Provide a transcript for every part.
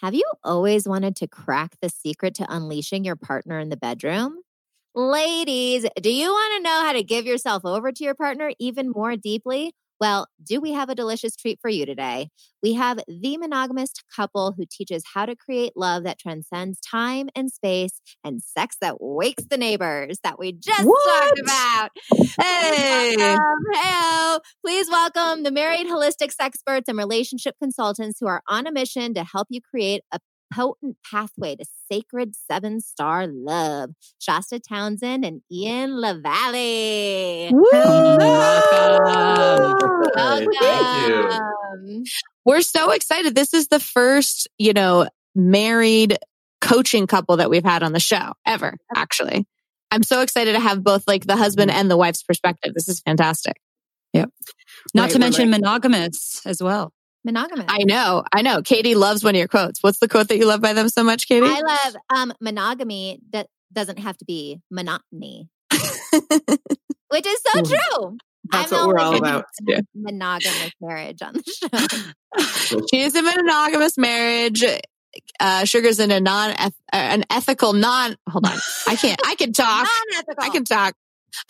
have you always wanted to crack the secret to unleashing your partner in the bedroom? Ladies, do you want to know how to give yourself over to your partner even more deeply? Well, do we have a delicious treat for you today? We have the monogamous couple who teaches how to create love that transcends time and space and sex that wakes the neighbors that we just What? talked about. Hey. Hey, please welcome the married holistic experts and relationship consultants who are on a mission to help you create a potent pathway to sacred seven star love. Shasta Townsend and Ian LaValley. Welcome. Hi, thank you. We're so excited. This is the first, you know, married coaching couple that we've had on the show ever, actually. I'm so excited to have both like the husband and the wife's perspective. This is fantastic. Yep. Not Right, to right, mention right. monogamous as well. Monogamous. I know. I know. Katie loves one of your quotes. What's the quote that you love by them so much, Katie? I love um monogamy that doesn't have to be monotony. Which is so true. That's I'm what we're all about. Yeah. Monogamous marriage on the show. she is in a monogamous marriage. Uh, Sugar's in a non an ethical non. Hold on, I can't. I can talk. I can talk.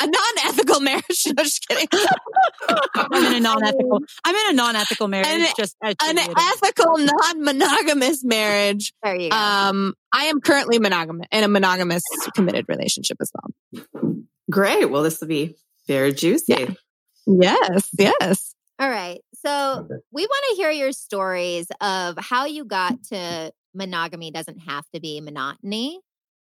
A non-ethical marriage. No, just kidding. I'm in a non-ethical. I'm in a non-ethical marriage. An- just An ethical, non-monogamous marriage. There you go. Um, I am currently monogamous in a monogamous committed relationship as well. Great. Well, this will be very juicy. Yeah. Yes, yes. All right. So we want to hear your stories of how you got to monogamy doesn't have to be monotony.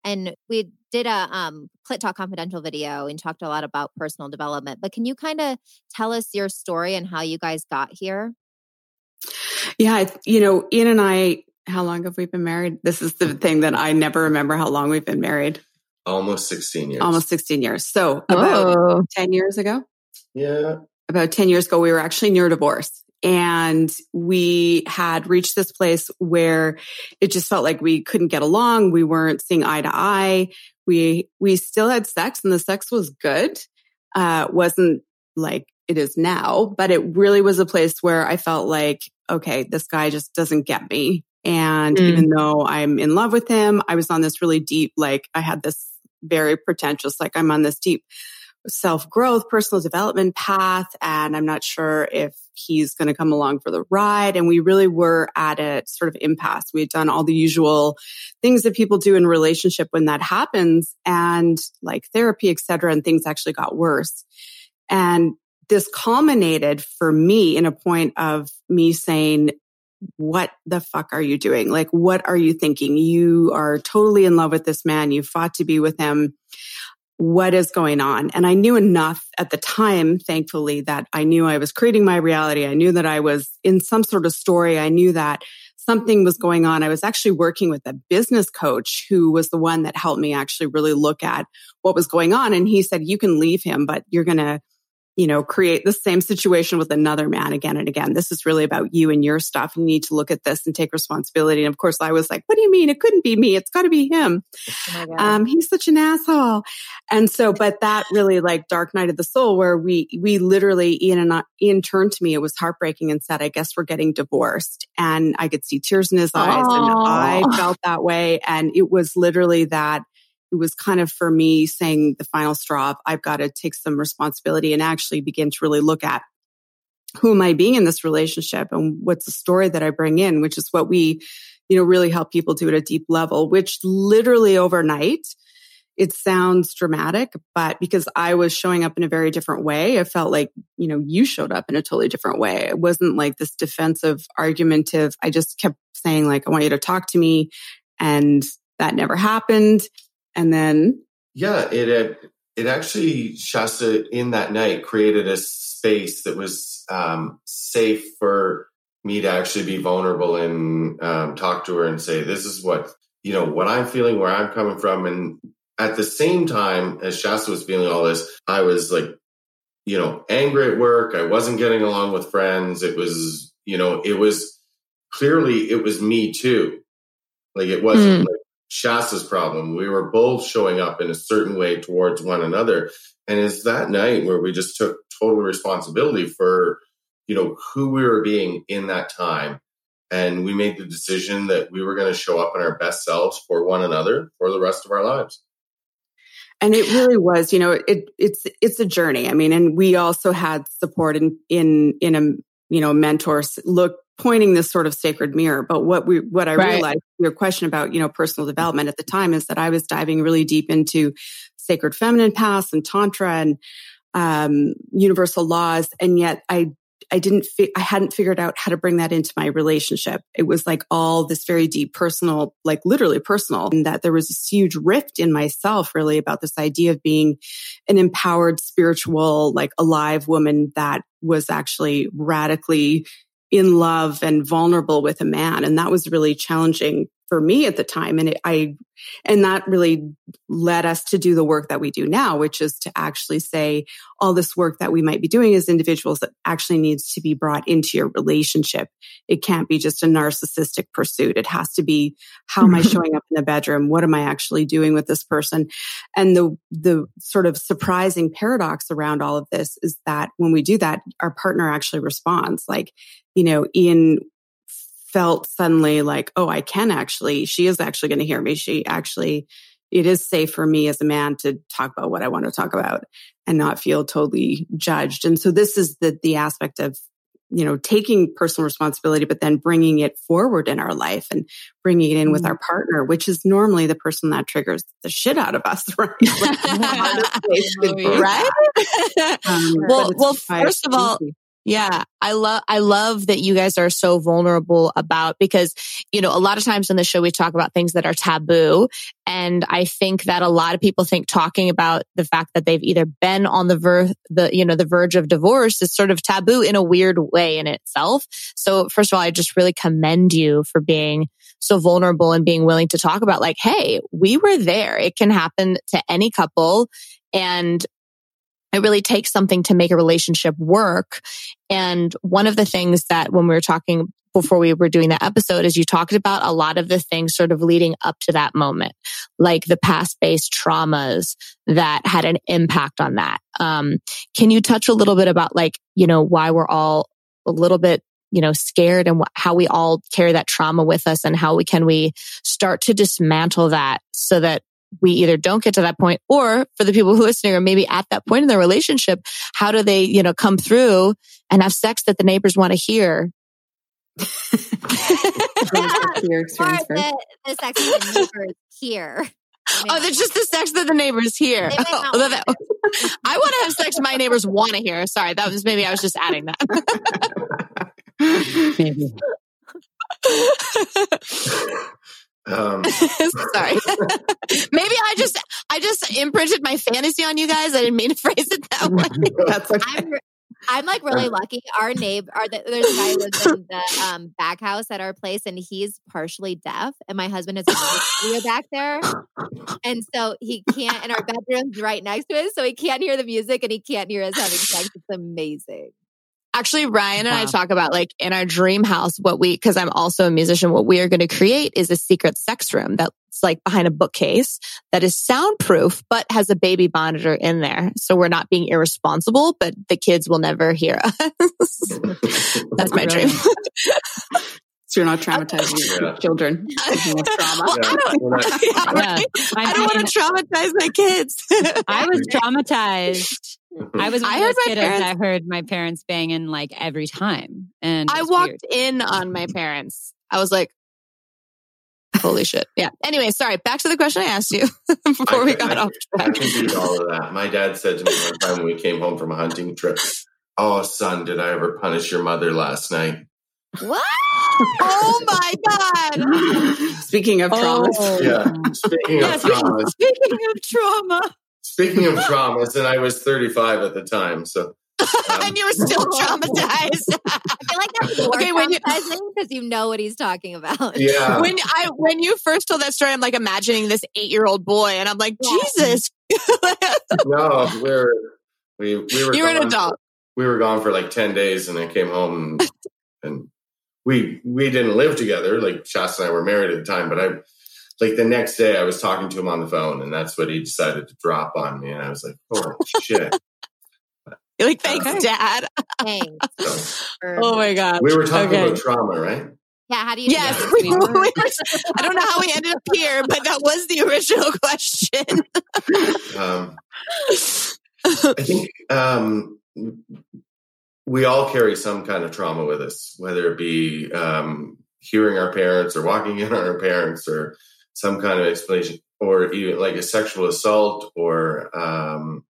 And we did a um, Clit Talk Confidential video and talked a lot about personal development. But can you kind of tell us your story and how you guys got here? Yeah. You know, Ian and I, how long have we been married? This is the thing that I never remember how long we've been married. Almost 16 years. Almost 16 years. So about Oh, 10 years ago, Yeah. about 10 years ago, we were actually near divorce. And we had reached this place where it just felt like we couldn't get along. We weren't seeing eye to eye. We, we still had sex and the sex was good. Uh, wasn't like it is now, but it really was a place where I felt like, okay, this guy just doesn't get me. And Mm. even though I'm in love with him, I was on this really deep, like I had this very pretentious, like I'm on this deep self growth, personal development path. And I'm not sure if he's going to come along for the ride. And we really were at a sort of impasse. We had done all the usual things that people do in relationship when that happens and like therapy, et cetera. And things actually got worse. And this culminated for me in a point of me saying, what the fuck are you doing? Like, what are you thinking? You are totally in love with this man. You fought to be with him. What is going on? And I knew enough at the time, thankfully, that I knew I was creating my reality. I knew that I was in some sort of story. I knew that something was going on. I was actually working with a business coach who was the one that helped me actually really look at what was going on. And he said, you can leave him, but you're going to you know, create the same situation with another man again and again. This is really about you and your stuff. You need to look at this and take responsibility. And of course, I was like, what do you mean? It couldn't be me. It's got to be him. Oh. Um, he's such an asshole. And so, but that really like dark night of the soul where we, we literally, Ian and I, Ian turned to me. It was heartbreaking and said, I guess we're getting divorced. And I could see tears in his eyes and I felt that way. And it was literally that it was kind of for me saying the final straw of I've got to take some responsibility and actually begin to really look at who am I being in this relationship and what's the story that I bring in, which is what we, you know, really help people do at a deep level, which literally overnight, it sounds dramatic, but because I was showing up in a very different way, I felt like, you know, you showed up in a totally different way. It wasn't like this defensive, argumentative. I just kept saying like, I want you to talk to me. And that never happened. And then Yeah. It, it, it actually, Shasta, in that night created a space that was um, safe for me to actually be vulnerable and um, talk to her and say, this is what you know, what I'm feeling, where I'm coming from. And at the same time as Shasta was feeling all this, I was like, you know, angry at work. I wasn't getting along with friends. It was, you know, it was clearly it was me too. Like it wasn't Mm. Shasta's problem. We were both showing up in a certain way towards one another. And it's that night where we just took total responsibility for, you know, who we were being in that time. And we made the decision that we were going to show up in our best selves for one another for the rest of our lives. and it really was you know it it's it's a journey i mean and we also had support in in in a you know mentors look pointing this sort of sacred mirror but what we what i Right. realized your question about you know personal development at the time is that i was diving really deep into sacred feminine paths and tantra and um universal laws and yet i I didn't, fi- I hadn't figured out how to bring that into my relationship. It was like all this very deep personal, like literally personal, and that there was this huge rift in myself really about this idea of being an empowered, spiritual, like alive woman that was actually radically in love and vulnerable with a man. And that was really challenging for me at the time. And it, I, and that really led us to do the work that we do now, which is to actually say all this work that we might be doing as individuals that actually needs to be brought into your relationship. It can't be just a narcissistic pursuit. It has to be how am I showing up in the bedroom? What am I actually doing with this person? And the, the sort of surprising paradox around all of this is that when we do that, our partner actually responds. Like, you know, Ian felt suddenly like, oh, I can actually, she is actually going to hear me. She actually, it is safe for me as a man to talk about what I want to talk about and not feel totally judged. And so this is the, the aspect of, you know, taking personal responsibility, but then bringing it forward in our life and bringing it in with our partner, which is normally the person that triggers the shit out of us, right? Oh, yeah. right? Um, Well- well, first of all, easy. Yeah, I love I love that you guys are so vulnerable about because you know a lot of times on the show we talk about things that are taboo and I think that a lot of people think talking about the fact that they've either been on the ver- the you know the verge of divorce is sort of taboo in a weird way in itself. So first of all I just really commend you for being so vulnerable and being willing to talk about like hey, we were there. It can happen to any couple and it really takes something to make a relationship work. And one of the things that when we were talking before we were doing that episode is you talked about a lot of the things sort of leading up to that moment, like the past based traumas that had an impact on that. Um, can you touch a little bit about like, you know, why we're all a little bit you know scared and wh- how we all carry that trauma with us and how we can we start to dismantle that so that we either don't get to that point or for the people who are listening or maybe at that point in their relationship how do they you know come through and have sex that the neighbors want to hear Your experience the, the sex with the neighbors here. oh that's just the sex that the neighbors hear. They might oh, not Oh, want that- i want to have sex my neighbors want to hear. Sorry that was maybe i was just adding that. Maybe. Um, sorry maybe i just i just imprinted my fantasy on you guys i didn't mean to phrase it that way That's okay. I'm, I'm like really lucky. Our neighbor, our, there's a guy who lives in the um, back house at our place, and he's partially deaf. And my husband has a studio back there, and so he can't. And our bedroom's right next to it, so he can't hear the music, and he can't hear us having sex. It's amazing. Actually, Ryan and I talk about like in our dream house, what we, cause I'm also a musician, what we are going to create is a secret sex room that's like behind a bookcase that is soundproof, but has a baby monitor in there. So we're not being irresponsible, but the kids will never hear us. that's my dream. So you're not traumatizing your Yeah. children. trauma. Well, I don't, Yeah, Yeah. right? I, I don't want to traumatize my kids. I was traumatized. I mm-hmm. was one I of heard those my kiddos parents- that heard my parents banging like every time. And I walked weird. in on my parents. I was like, holy shit. Yeah. Anyway, sorry. Back to the question I asked you before we got I- off I can beat all of that. My dad said to me one time when we came home from a hunting trip, Oh, son, did I ever punish your mother last night? What? Oh my God. Speaking of trauma, Oh. Yeah. Speaking Yeah, of speaking- traumas, Speaking of trauma, speaking of traumas, and I was 35 at the time. So Um, and you were still traumatized. I feel like that's more Okay, when you- traumatizing because you know what he's talking about. yeah. when I when you first told that story, I'm like imagining this eight year old boy, and I'm like, Yeah. Jesus, no, we're we we were you're an gone- adult. We were gone for like ten days, and I came home, and, and we we didn't live together. Like Shasta and I were married at the time, but I like the next day I was talking to him on the phone, and that's what he decided to drop on me, and I was like, holy shit. You're like, thanks, Okay. Dad. Thanks. So, Oh my god. we were talking Okay. about trauma, right? yeah, how do you Yes, do we, we were- I don't know how we ended up here, but that was the original question. Um, I think um, we all carry some kind of trauma with us, whether it be um, hearing our parents or walking in on our parents or some kind of explanation, or even like a sexual assault or um,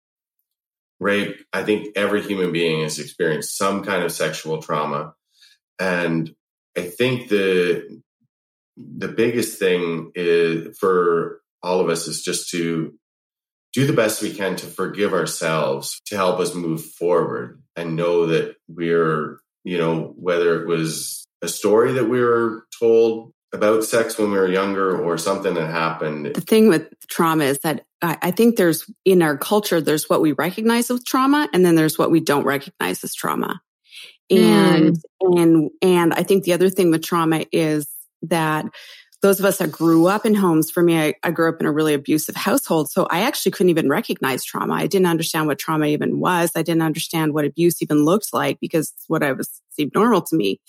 rape. I think every human being has experienced some kind of sexual trauma. And I think the the biggest thing is for all of us is just to do the best we can to forgive ourselves to help us move forward and know that we're, you know, whether it was a story that we were told about sex when we were younger or something that happened. The thing with trauma is that I, I think there's in our culture, there's what we recognize as trauma, and then there's what we don't recognize as trauma. Hmm. And and and I think the other thing with trauma is that those of us that grew up in homes, for me, I, I grew up in a really abusive household. So I actually couldn't even recognize trauma. I didn't understand what trauma even was. I didn't understand what abuse even looked like because what I was seemed normal to me.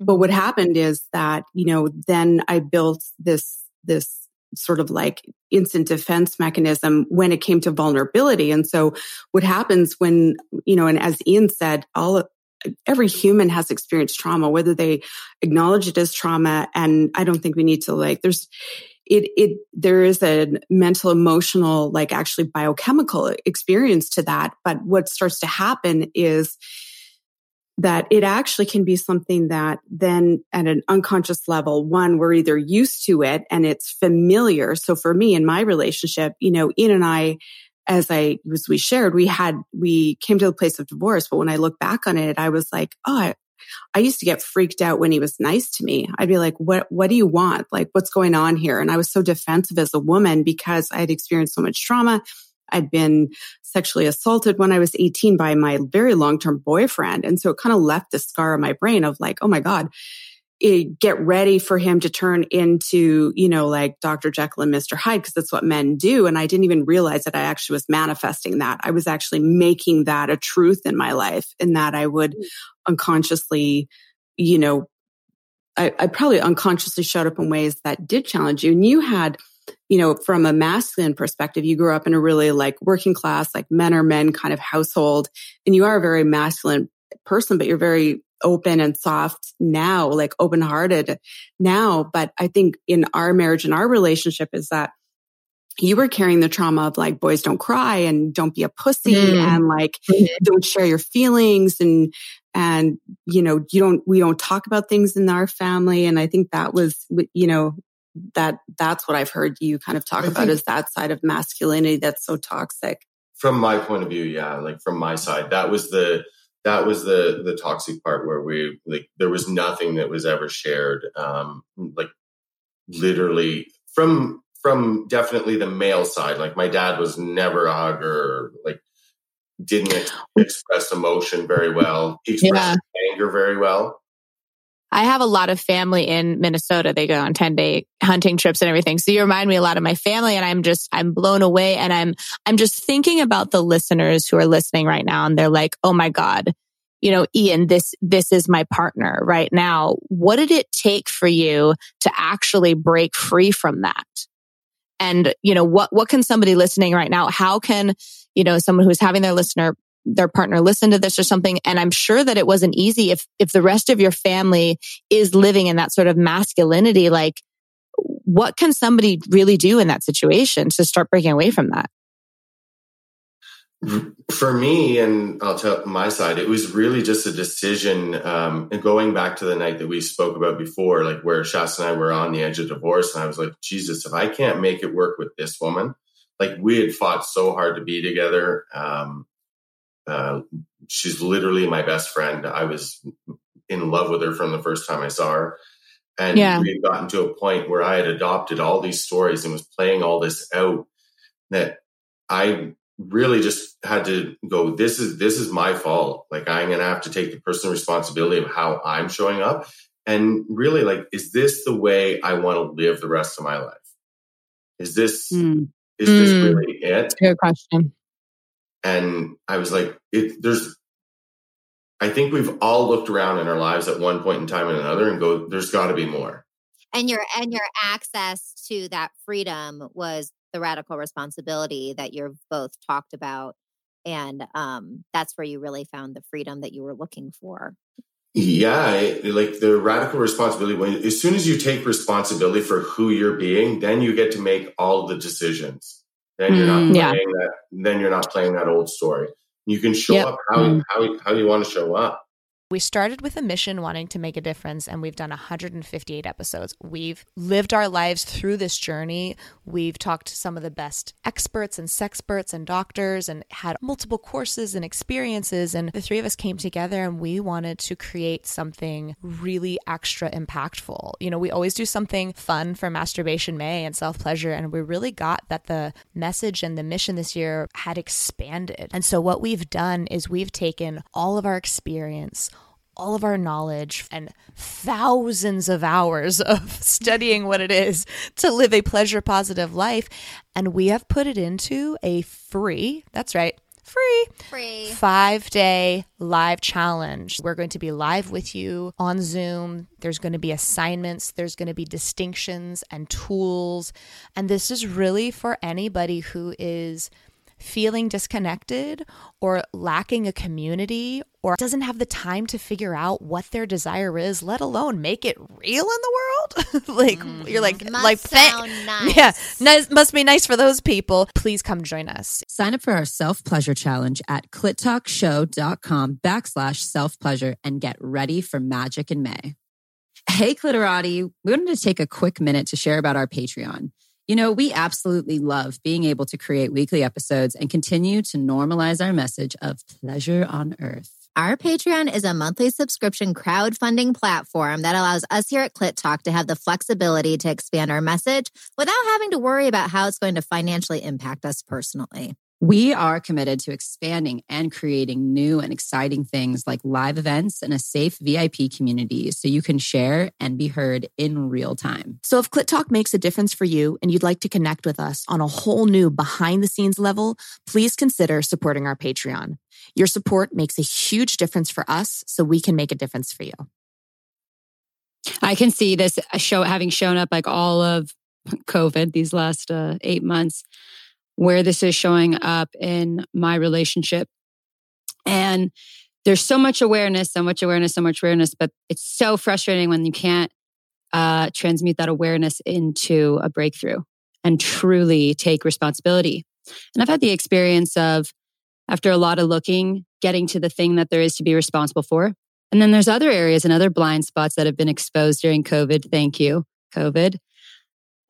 But what mm-hmm. happened is that, you know, then I built this, this sort of like instant defense mechanism when it came to vulnerability. And so what happens when, you know, and as Ian said, all every human has experienced trauma, whether they acknowledge it as trauma. And I don't think we need to like, there's, it, it, there is a mental, emotional, like actually biochemical experience to that. But what starts to happen is that it actually can be something that then at an unconscious level, one, we're either used to it and it's familiar. So for me in my relationship, you know, Ian and I, as I as we shared, we had we came to the place of divorce. But when I look back on it, I was like, oh, I, I used to get freaked out when he was nice to me. I'd be like, what What do you want? Like, what's going on here? And I was so defensive as a woman because I had experienced so much trauma. I'd been sexually assaulted when I was 18 by my very long term boyfriend, and so it kind of left the scar in my brain of like, oh my god. It, get ready for him to turn into, you know, like Dr. Jekyll and Mr. Hyde, because that's what men do. And I didn't even realize that I actually was manifesting that. I was actually making that a truth in my life and that I would mm. unconsciously, you know, I, I probably unconsciously showed up in ways that did challenge you. And you had, you know, from a masculine perspective, you grew up in a really like working class, like men are men kind of household. And you are a very masculine person, but you're very open and soft now, like open hearted now. But I think in our marriage and our relationship is that you were carrying the trauma of like boys don't cry and don't be a pussy Mm. and like don't share your feelings and and you know you don't we don't talk about things in our family and i think that was you know that that's what i've heard you kind of talk I about think- is that side of masculinity that's so toxic From my point of view, yeah, like from my side, that was the that was the the toxic part where we like there was nothing that was ever shared um like literally from from definitely the male side. Like my dad was never a hugger like didn't ex- express emotion very well. He expressed anger very well I have a lot of family in Minnesota. They go on 10 day hunting trips and everything. So you remind me a lot of my family and I'm just, I'm blown away. And I'm, I'm just thinking about the listeners who are listening right now. And they're like, Oh my God, you know, Ian, this, this is my partner right now. What did it take for you to actually break free from that? And, you know, what, what can somebody listening right now, how can, you know, someone who's having their listener their partner listen to this or something. And I'm sure that it wasn't easy if, if the rest of your family is living in that sort of masculinity, like what can somebody really do in that situation to start breaking away from that? for me and i'll tell my side it was really just a decision um and going back to the night that we spoke about before like where shasta and i were on the edge of divorce and i was like jesus if i can't make it work with this woman like we had fought so hard to be together um Uh, she's literally my best friend. I was in love with her from the first time I saw her. And Yeah. we had gotten to a point where I had adopted all these stories and was playing all this out that I really just had to go, this is this is my fault. Like I'm gonna have to take the personal responsibility of how I'm showing up. And really like, is this the way I want to live the rest of my life? Is this Mm. is this Mm. really it? Good question. And I was like, it there's I think we've all looked around in our lives at one point in time and another and go, there's gotta be more. and your and your access to that freedom was the radical responsibility that you've both talked about and um that's where you really found the freedom that you were looking for Yeah, it- like the radical responsibility. When as soon as you take responsibility for who you're being, then you get to make all the decisions. Then you're not Mm, yeah. playing that. Then you're not playing that old story. You can show Yep. up how Mm. how how you want to show up. We started with a mission wanting to make a difference, and we've done 158 episodes. We've lived our lives through this journey. We've talked to some of the best experts and sexperts and doctors and had multiple courses and experiences. And the three of us came together and we wanted to create something really extra impactful. You know, we always do something fun for Masturbation May and self pleasure, and we really got that the message and the mission this year had expanded. And so, what we've done is we've taken all of our experience, all of our knowledge and thousands of hours of studying what it is to live a pleasure positive life. And we have put it into a free, that's right, free free five day live challenge. We're going to be live with you on Zoom. There's going to be assignments, there's going to be distinctions and tools. And this is really for anybody who is feeling disconnected or lacking a community or doesn't have the time to figure out what their desire is, let alone make it real in the world. like mm-hmm. you're like. Must like thank- sound nice. Yeah, nice, must be nice for those people. Please come join us. Sign up for our self pleasure challenge at clittalkshow.com backslash self pleasure and get ready for magic in May. Hey, Clitorati, we wanted to take a quick minute to share about our Patreon. You know, we absolutely love being able to create weekly episodes and continue to normalize our message of pleasure on earth. Our Patreon is a monthly subscription crowdfunding platform that allows us here at Clit Talk to have the flexibility to expand our message without having to worry about how it's going to financially impact us personally. We are committed to expanding and creating new and exciting things like live events and a safe VIP community so you can share and be heard in real time. So if Clit Talk makes a difference for you and you'd like to connect with us on a whole new behind the scenes level, please consider supporting our Patreon. Your support makes a huge difference for us so we can make a difference for you. I can see this show having shown up like all of COVID these last uh, eight months, where this is showing up in my relationship. And there's so much awareness, so much awareness, so much awareness, but it's so frustrating when you can't uh, transmute that awareness into a breakthrough and truly take responsibility. And I've had the experience of, after a lot of looking, getting to the thing that there is to be responsible for. And then there's other areas and other blind spots that have been exposed during COVID. Thank you, COVID.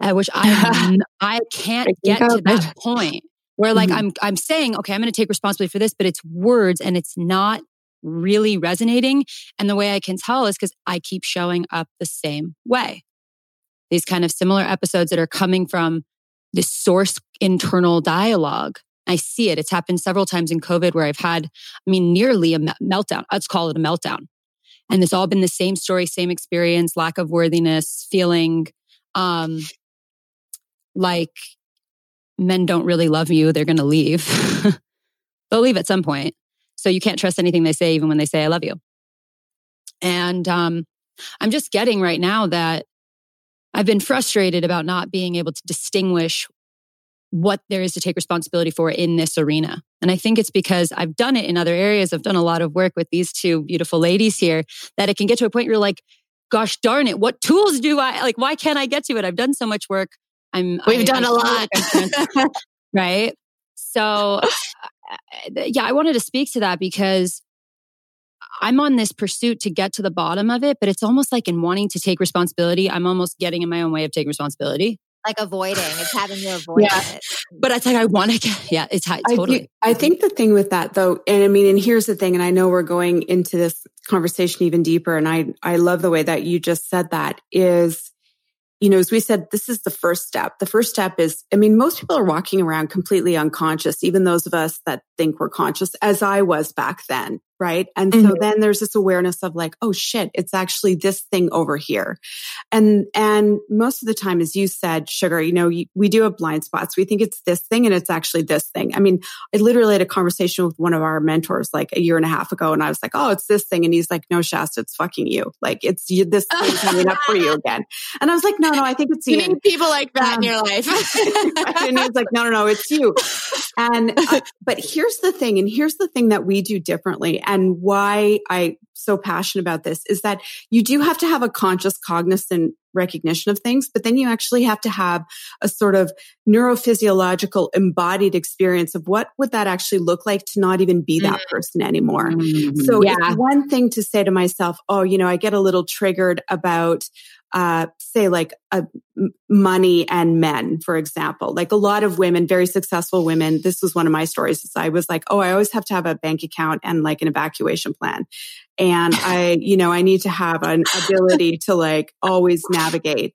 Uh, which I I can't get to that point where like Mhm. I'm I'm saying okay I'm going to take responsibility for this, but it's words and it's not really resonating. And the way I can tell is because I keep showing up the same way. These kind of similar episodes that are coming from this source internal dialogue. I see it. It's happened several times in COVID where I've had, I mean, nearly a me- meltdown. Let's call it a meltdown. And it's all been the same story, same experience, lack of worthiness, feeling um, like men don't really love you. They're going to leave. They'll leave at some point. So you can't trust anything they say, even when they say, I love you. And um, I'm just getting right now that I've been frustrated about not being able to distinguish what there is to take responsibility for in this arena. And I think it's because I've done it in other areas. I've done a lot of work with these two beautiful ladies here that it can get to a point where you're like, gosh darn it, what tools do I like? Why can't I get to it? I've done so much work. I'm We've I- done I a lot. like I'm trans- right? So, uh, yeah, I wanted to speak to that because I'm on this pursuit to get to the bottom of it, but it's almost like in wanting to take responsibility, I'm almost getting in my own way of taking responsibility. like avoiding. It's having you avoid Yeah. it. But it's like I want to get. Yeah, it's high, I, totally. do- I think the thing with that though, and I mean, and here's the thing, and I know we're going into this conversation even deeper, and I, I love the way that you just said that is, you know, as we said, this is the first step. The first step is, I mean, most people are walking around completely unconscious, even those of us that think we're conscious, as I was back then. Right. And so Mhm. then there's this awareness of like, oh shit, it's actually this thing over here. And, and most of the time, as you said, sugar, you know, you, we do have blind spots. We think it's this thing and it's actually this thing. I mean, I literally had a conversation with one of our mentors like a year and a half ago, and I was like, "Oh, it's this thing," and he's like, "No, Shasta, it's fucking you. Like, it's you, this thing coming up for you again." And I was like, "No, no, I think it's You you." need people like that in Um, your life. and he's like, "No, no, no, it's you." And uh, but here's the thing, and here's the thing that we do differently, and why I so passionate about this is that you do have to have a conscious, cognizant recognition of things, but then you actually have to have a sort of neurophysiological embodied experience of what would that actually look like to not even be that person anymore. So Yeah. it's one thing to say to myself, oh, you know, I get a little triggered about, uh, say like uh, money and men, for example. Like a lot of women, very successful women. This was one of my stories. Is I was like, oh, I always have to have a bank account and like an evacuation plan. And I, you know, I need to have an ability to like always navigate.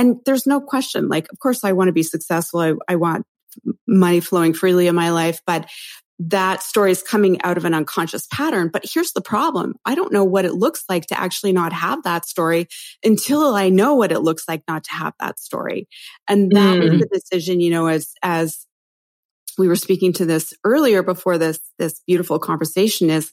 And there's no question. Like, of course, I want to be successful. I, I want money flowing freely in my life, but that story is coming out of an unconscious pattern. But here's the problem. I don't know what it looks like to actually not have that story until I know what it looks like not to have that story. And that was Mm. the decision, you know, as, as we were speaking to this earlier before this, this beautiful conversation is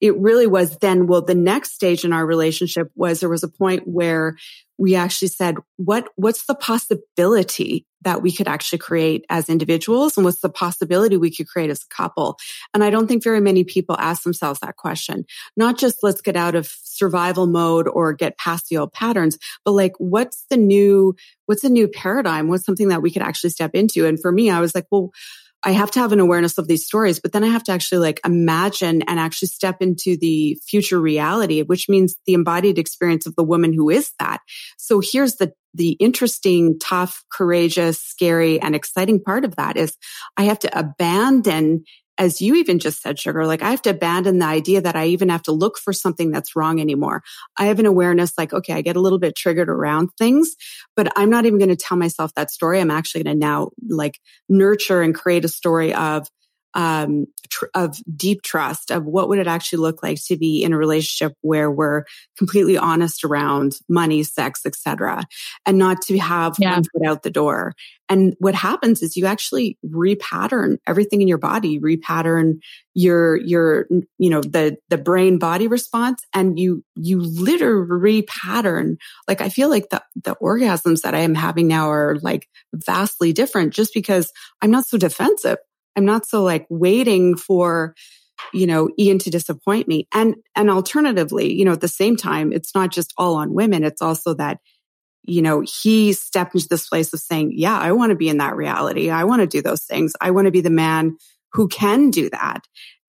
it really was then, well, the next stage in our relationship was there was a point where we actually said, what, what's the possibility that we could actually create as individuals? And what's the possibility we could create as a couple? And I don't think very many people ask themselves that question. Not just let's get out of survival mode or get past the old patterns, but like, what's the new, what's a new paradigm? What's something that we could actually step into? And for me, I was like, well, I have to have an awareness of these stories, but then I have to actually like imagine and actually step into the future reality, which means the embodied experience of the woman who is that. So here's the, the interesting, tough, courageous, scary and exciting part of that is I have to abandon as you even just said, sugar, like I have to abandon the idea that I even have to look for something that's wrong anymore. I have an awareness like, okay, I get a little bit triggered around things, but I'm not even going to tell myself that story. I'm actually going to now like nurture and create a story of, um, tr- of deep trust of what would it actually look like to be in a relationship where we're completely honest around money, sex, etc., and not to have Yeah. one foot out the door. And what happens is you actually repattern everything in your body, repattern your, your, you know, the, the brain body response and you, you literally repattern. Like I feel like the, the orgasms that I am having now are like vastly different just because I'm not so defensive. I'm not so like waiting for, you know, Ian to disappoint me. And, and alternatively, you know, at the same time, it's not just all on women. It's also that, you know, he stepped into this place of saying, yeah, I want to be in that reality. I want to do those things. I want to be the man who can do that.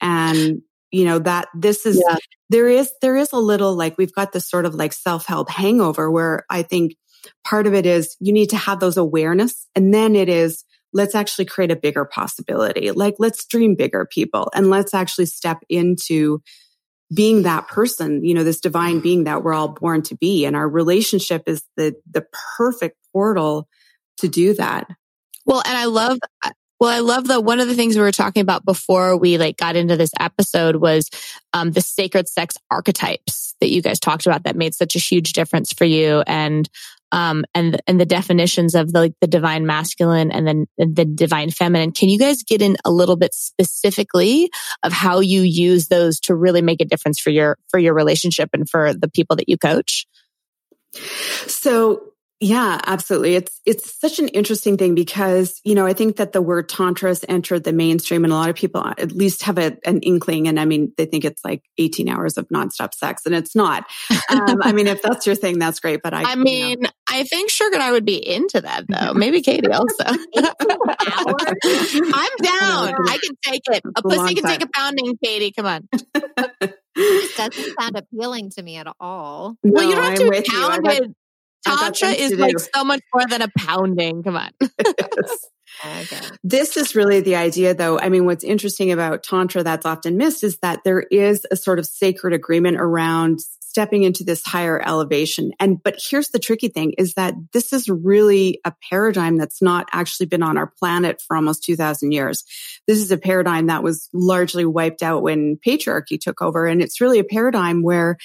And, you know, that this is, Yeah. there is, there is a little like, we've got this sort of like self-help hangover where I think part of it is you need to have those awareness and then it is, let's actually create a bigger possibility. Like let's dream bigger people and let's actually step into being that person, you know, this divine being that we're all born to be. And our relationship is the, the perfect portal to do that. Well, and I love, well, I love that one of the things we were talking about before we like got into this episode was um, the sacred sex archetypes that you guys talked about that made such a huge difference for you, and um, and and the definitions of the like the divine masculine and then the divine feminine. Can you guys get in a little bit specifically of how you use those to really make a difference for your for your relationship and for the people that you coach? So yeah, absolutely. It's it's such an interesting thing because you know I think that the word tantra has entered the mainstream, and a lot of people at least have a, an inkling. And I mean, they think it's like eighteen hours of nonstop sex, and it's not. Um, I mean, if that's your thing, that's great. But I, I you know, mean, I think Sugar and I would be into that though. Maybe Katie also. I'm down. I can take it. A It's a long pussy can take a pounding, Katie. Come on. This doesn't sound appealing to me at all. well, you don't have I'm to be with you. I got- pounded. I've got Tantra is like do. so much more than a pounding. Come on. Okay. This is really the idea, though. I mean, what's interesting about Tantra that's often missed is that there is a sort of sacred agreement around stepping into this higher elevation. And, but here's the tricky thing is that this is really a paradigm that's not actually been on our planet for almost 2000 years. This is a paradigm that was largely wiped out when patriarchy took over. And it's really a paradigm where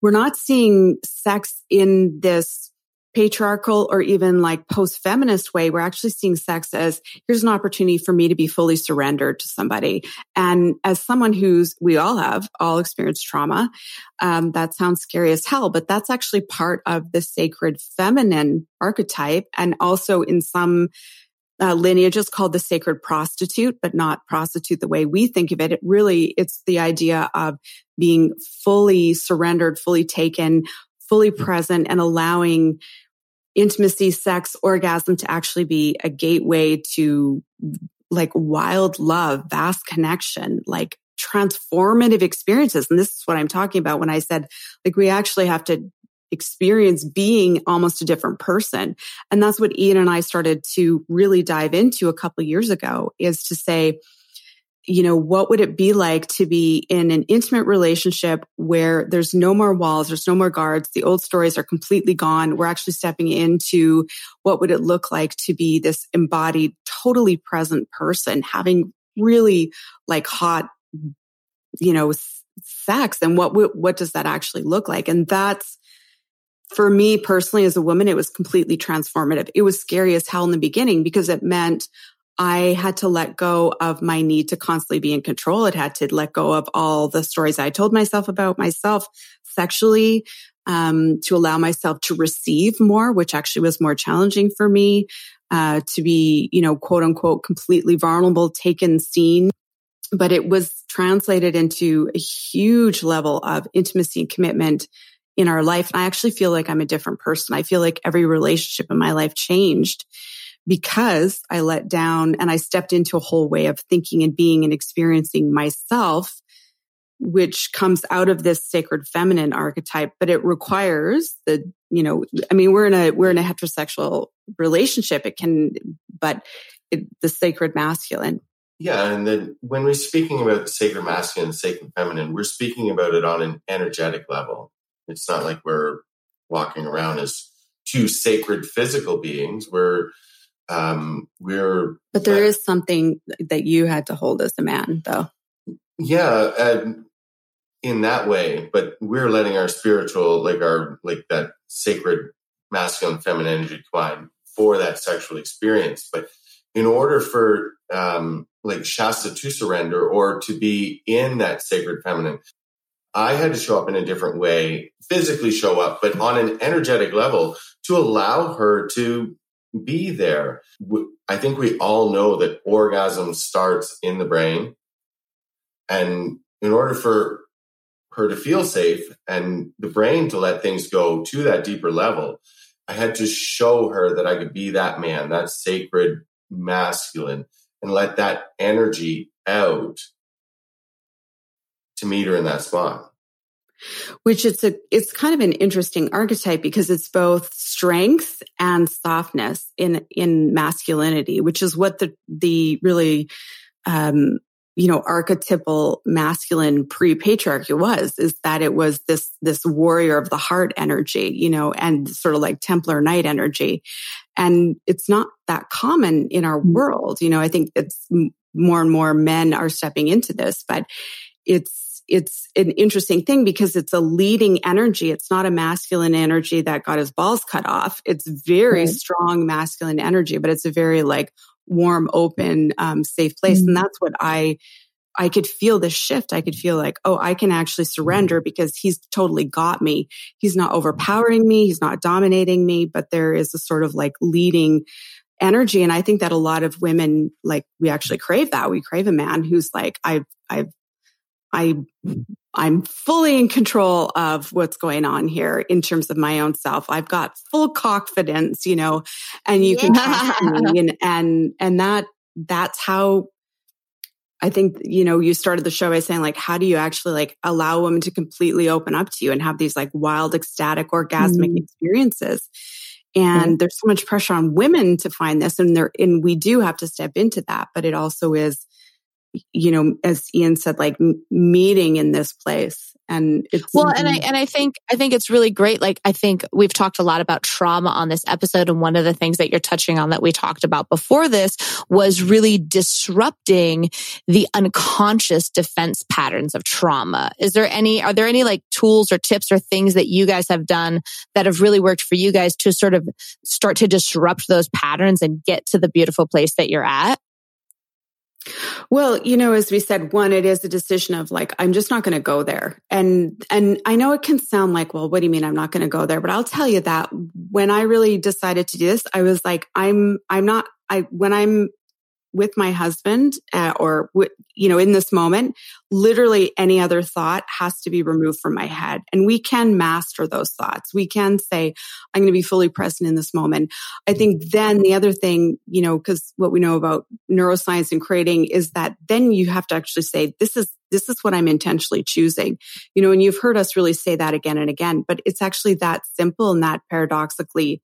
we're not seeing sex in this patriarchal or even like post feminist way, we're actually seeing sex as here's an opportunity for me to be fully surrendered to somebody. And as someone who's, we all have all experienced trauma, um, that sounds scary as hell, but that's actually part of the sacred feminine archetype. And also in some uh, lineages called the sacred prostitute, but not prostitute the way we think of it. It really, it's the idea of being fully surrendered, fully taken, fully present and allowing intimacy, sex, orgasm to actually be a gateway to like wild love, vast connection, like transformative experiences. And this is what I'm talking about when I said, like, we actually have to experience being almost a different person. And that's what Ian and I started to really dive into a couple years ago is to say, you know, what would it be like to be in an intimate relationship where there's no more walls, there's no more guards, the old stories are completely gone. We're actually stepping into what would it look like to be this embodied, totally present person having really like hot, you know, sex and what, what does that actually look like? And that's, for me personally as a woman, it was completely transformative. It was scary as hell in the beginning because it meant I had to let go of my need to constantly be in control. It had to let go of all the stories I told myself about myself sexually, um, to allow myself to receive more, which actually was more challenging for me, uh, to be, you know, quote unquote, completely vulnerable, taken, seen. But it was translated into a huge level of intimacy and commitment in our life. And I actually feel like I'm a different person. I feel like every relationship in my life changed because I let down and I stepped into a whole way of thinking and being and experiencing myself, which comes out of this sacred feminine archetype, but it requires the, you know, I mean, we're in a, we're in a heterosexual relationship. It can, but it, the sacred masculine. Yeah, and then when we're speaking about the sacred masculine sacred feminine, we're speaking about it on an energetic level. It's not like we're walking around as two sacred physical beings. We're um we're But there is something that you had to hold as a man, though. yeah and in that way but we're letting our spiritual like our like that sacred masculine feminine energy combine for that sexual experience but in order for um like shasta to surrender or to be in that sacred feminine i had to show up in a different way physically show up but on an energetic level to allow her to be there I think we all know that orgasm starts in the brain and in order for her to feel safe and the brain to let things go to that deeper level, I had to show her that I could be that man, that sacred masculine, and let that energy out to meet her in that spot. Which it's a it's kind of an interesting archetype because it's both strength and softness in in masculinity which is what the the really um you know archetypal masculine pre-patriarchy was is that it was this this warrior of the heart energy you know and sort of like templar knight energy. And it's not that common in our world you know i think it's more and more men are stepping into this but it's it's an interesting thing because it's a leading energy. It's not a masculine energy that got his balls cut off. It's very Right. strong masculine energy, but it's a very like warm, open, um, safe place. Mhm. And that's what I, I could feel the shift. I could feel like, oh, I can actually surrender because he's totally got me. He's not overpowering me. He's not dominating me, but there is a sort of like leading energy. And I think that a lot of women, like we actually crave that. We crave a man who's like, I've, I've, I, I'm fully in control of what's going on here in terms of my own self. I've got full confidence, you know, and you can trust me. And, and, and that, that's how I think, you know, you started the show by saying like, how do you actually like allow women to completely open up to you and have these like wild, ecstatic, orgasmic mm-hmm. experiences? And mm-hmm. there's so much pressure on women to find this and there, and we do have to step into that, but it also is, you know, as Ian said, like meeting in this place. And it's well and i and i think i think it's really great. Like i think we've talked a lot about trauma on this episode and one of the things that you're touching on that we talked about before this was really disrupting the unconscious defense patterns of trauma. Is there any are there any like tools or tips or things that you guys have done that have really worked for you guys to sort of start to disrupt those patterns and get to the beautiful place that you're at well, you know, as we said, one, it is a decision of like, I'm just not going to go there. And, and I know it can sound like, well, what do you mean I'm not going to go there? But I'll tell you that when I really decided to do this, I was like, I'm, I'm not, I, when I'm with my husband uh, or you know in this moment literally any other thought has to be removed from my head. And we can master those thoughts. We can say i'm going to be fully present in this moment. I think then the other thing you know because what we know about neuroscience and creating is that then you have to actually say this is this is what i'm intentionally choosing. You know and you've heard us really say that again and again but it's actually that simple and that paradoxically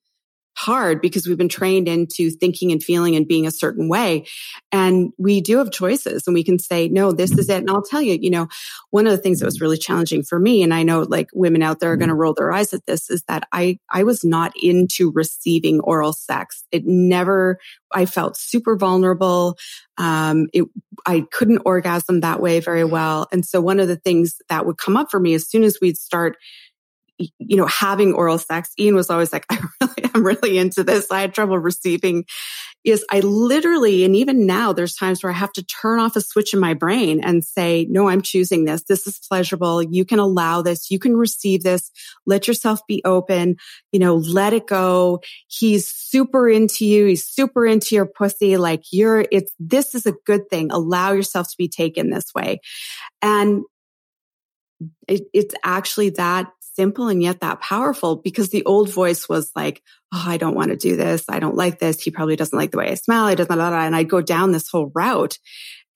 hard because we've been trained into thinking and feeling and being a certain way. And we do have choices and we can say, no, this is it. And I'll tell you, you know, one of the things that was really challenging for me, and I know like women out there are going to roll their eyes at this is that I, I was not into receiving oral sex. It never, I felt super vulnerable. Um, it, I couldn't orgasm that way very well. And so one of the things that would come up for me as soon as we'd start you know, having oral sex, Ian was always like, I really, I'm really into this. I had trouble receiving is I literally, and even now there's times where I have to turn off a switch in my brain and say, no, I'm choosing this. This is pleasurable. You can allow this. You can receive this. Let yourself be open. You know, let it go. He's super into you. He's super into your pussy. Like you're, it's, this is a good thing. Allow yourself to be taken this way. And it, it's actually that simple and yet that powerful because the old voice was like, Oh, I don't want to do this. I don't like this. He probably doesn't like the way I smell. He doesn't, blah, blah, blah. and I'd go down this whole route.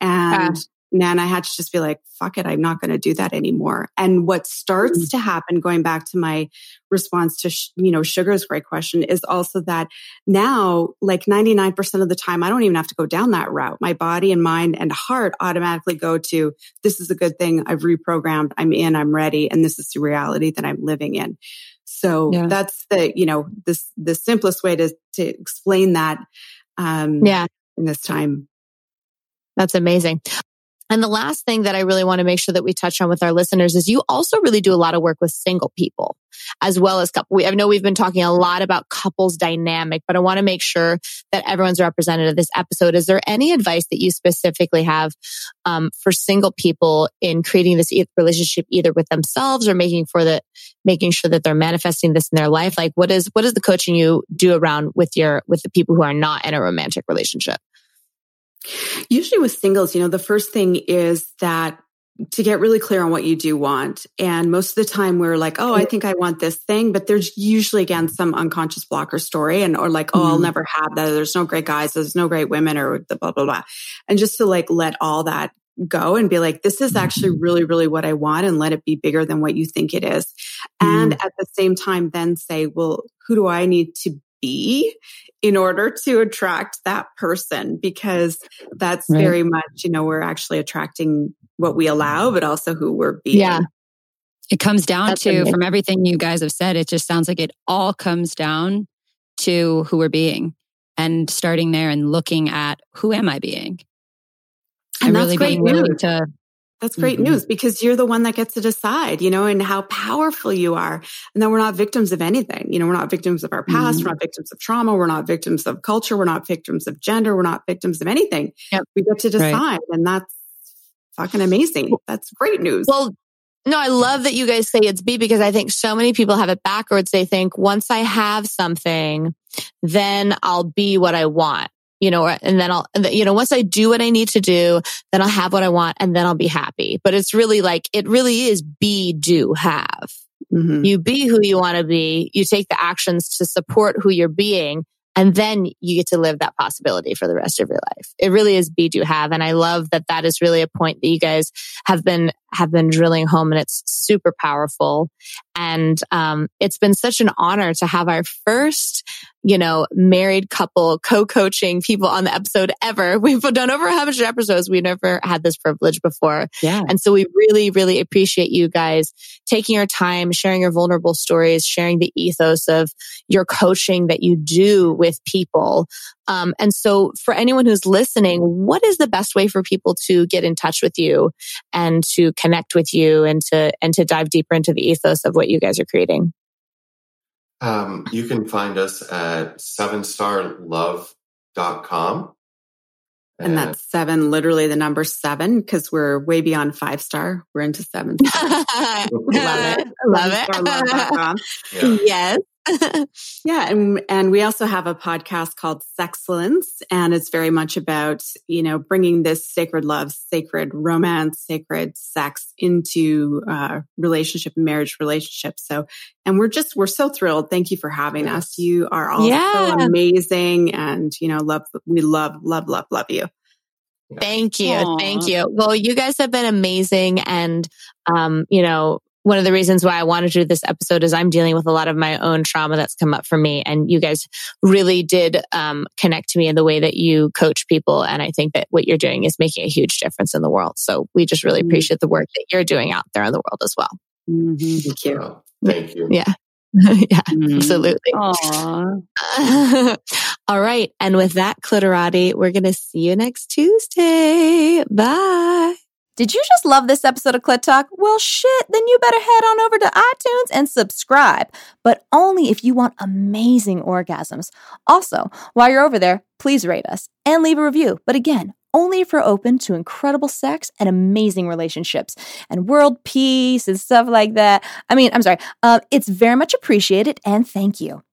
And and I had to just be like, fuck it, I'm not going to do that anymore. And what starts mm-hmm. to happen, going back to my response to, sh- you know, Sugar's great question is also that now, like 99% of the time, I don't even have to go down that route. My body and mind and heart automatically go to, this is a good thing. I've reprogrammed. I'm in, I'm ready. And this is the reality that I'm living in. So yeah. that's the, you know, this, the simplest way to, to explain that. Um, yeah. In this time. That's amazing. And the last thing that I really want to make sure that we touch on with our listeners is you also really do a lot of work with single people as well as couple. I know we've been talking a lot about couples dynamic, but I want to make sure that everyone's represented in this episode. Is there any advice that you specifically have um, for single people in creating this relationship either with themselves or making for the making sure that they're manifesting this in their life? Like what is, what is the coaching you do around with your, with the people who are not in a romantic relationship? Usually with singles, you know, the first thing is that to get really clear on what you do want. And most of the time we're like, oh, I think I want this thing, but there's usually again some unconscious blocker story and or like, oh, mm-hmm. I'll never have that. There's no great guys, there's no great women or the blah, blah, blah. And just to like let all that go and be like, this is actually mm-hmm. really, really what I want and let it be bigger than what you think it is. Mm-hmm. And at the same time, then say, well, who do I need to be in order to attract that person because that's right. very much you know we're actually attracting what we allow but also who we're being yeah it comes down that's to amazing. from everything you guys have said it just sounds like it all comes down to who we're being and starting there and looking at who am i being and, and really being willing to that's great mm-hmm. news because you're the one that gets to decide, you know, and how powerful you are. And then we're not victims of anything. You know, we're not victims of our past. Mm-hmm. We're not victims of trauma. We're not victims of culture. We're not victims of gender. We're not victims of anything. Yep. We get to decide. Right. And that's fucking amazing. That's great news. Well, no, I love that you guys say it's B because I think so many people have it backwards. They think once I have something, then I'll be what I want you know, and then I'll, you know, once I do what I need to do, then I'll have what I want and then I'll be happy. But it's really like, it really is be, do, have. Mm-hmm. You be who you want to be. You take the actions to support who you're being. And then you get to live that possibility for the rest of your life. It really is be, do, have. And I love that that is really a point that you guys have been, have been drilling home and it's super powerful. And, um, it's been such an honor to have our first, you know, married couple co-coaching people on the episode ever. We've done over a hundred episodes. We've never had this privilege before. Yeah. And so we really, really appreciate you guys taking your time, sharing your vulnerable stories, sharing the ethos of your coaching that you do with people. Um, and so for anyone who's listening, what is the best way for people to get in touch with you and to connect with you and to, and to dive deeper into the ethos of what you guys are creating? Um, you can find us at sevenstarlove.com. And that's seven, literally the number seven, because we're way beyond five star. We're into seven. Love it. Love it. Sevenstarlove.com. Yeah. yes. Yeah, and and we also have a podcast called Sexcellence, and it's very much about you know bringing this sacred love, sacred romance, sacred sex into uh, relationship and marriage relationships. So, and we're just we're so thrilled. Thank you for having us. You are all Yeah. so amazing, and you know love we love love love love you. Thank you. Aw. Thank you. Well, you guys have been amazing. And, um, you know, one of the reasons why I wanted to do this episode is I'm dealing with a lot of my own trauma that's come up for me. And you guys really did, um, connect to me in the way that you coach people. And I think that what you're doing is making a huge difference in the world. So we just really Mm. appreciate the work that you're doing out there in the world as well. Thank you. Well, thank you. Yeah. yeah, Mhm. absolutely. All right. And with that, Clitorati, we're going to see you next Tuesday. Bye. Did you just love this episode of Clit Talk? Well, shit, then you better head on over to iTunes and subscribe, but only if you want amazing orgasms. Also, while you're over there, please rate us and leave a review. But again, only if you're open to incredible sex and amazing relationships and world peace and stuff like that. I mean, I'm sorry. Uh, it's very much appreciated and thank you.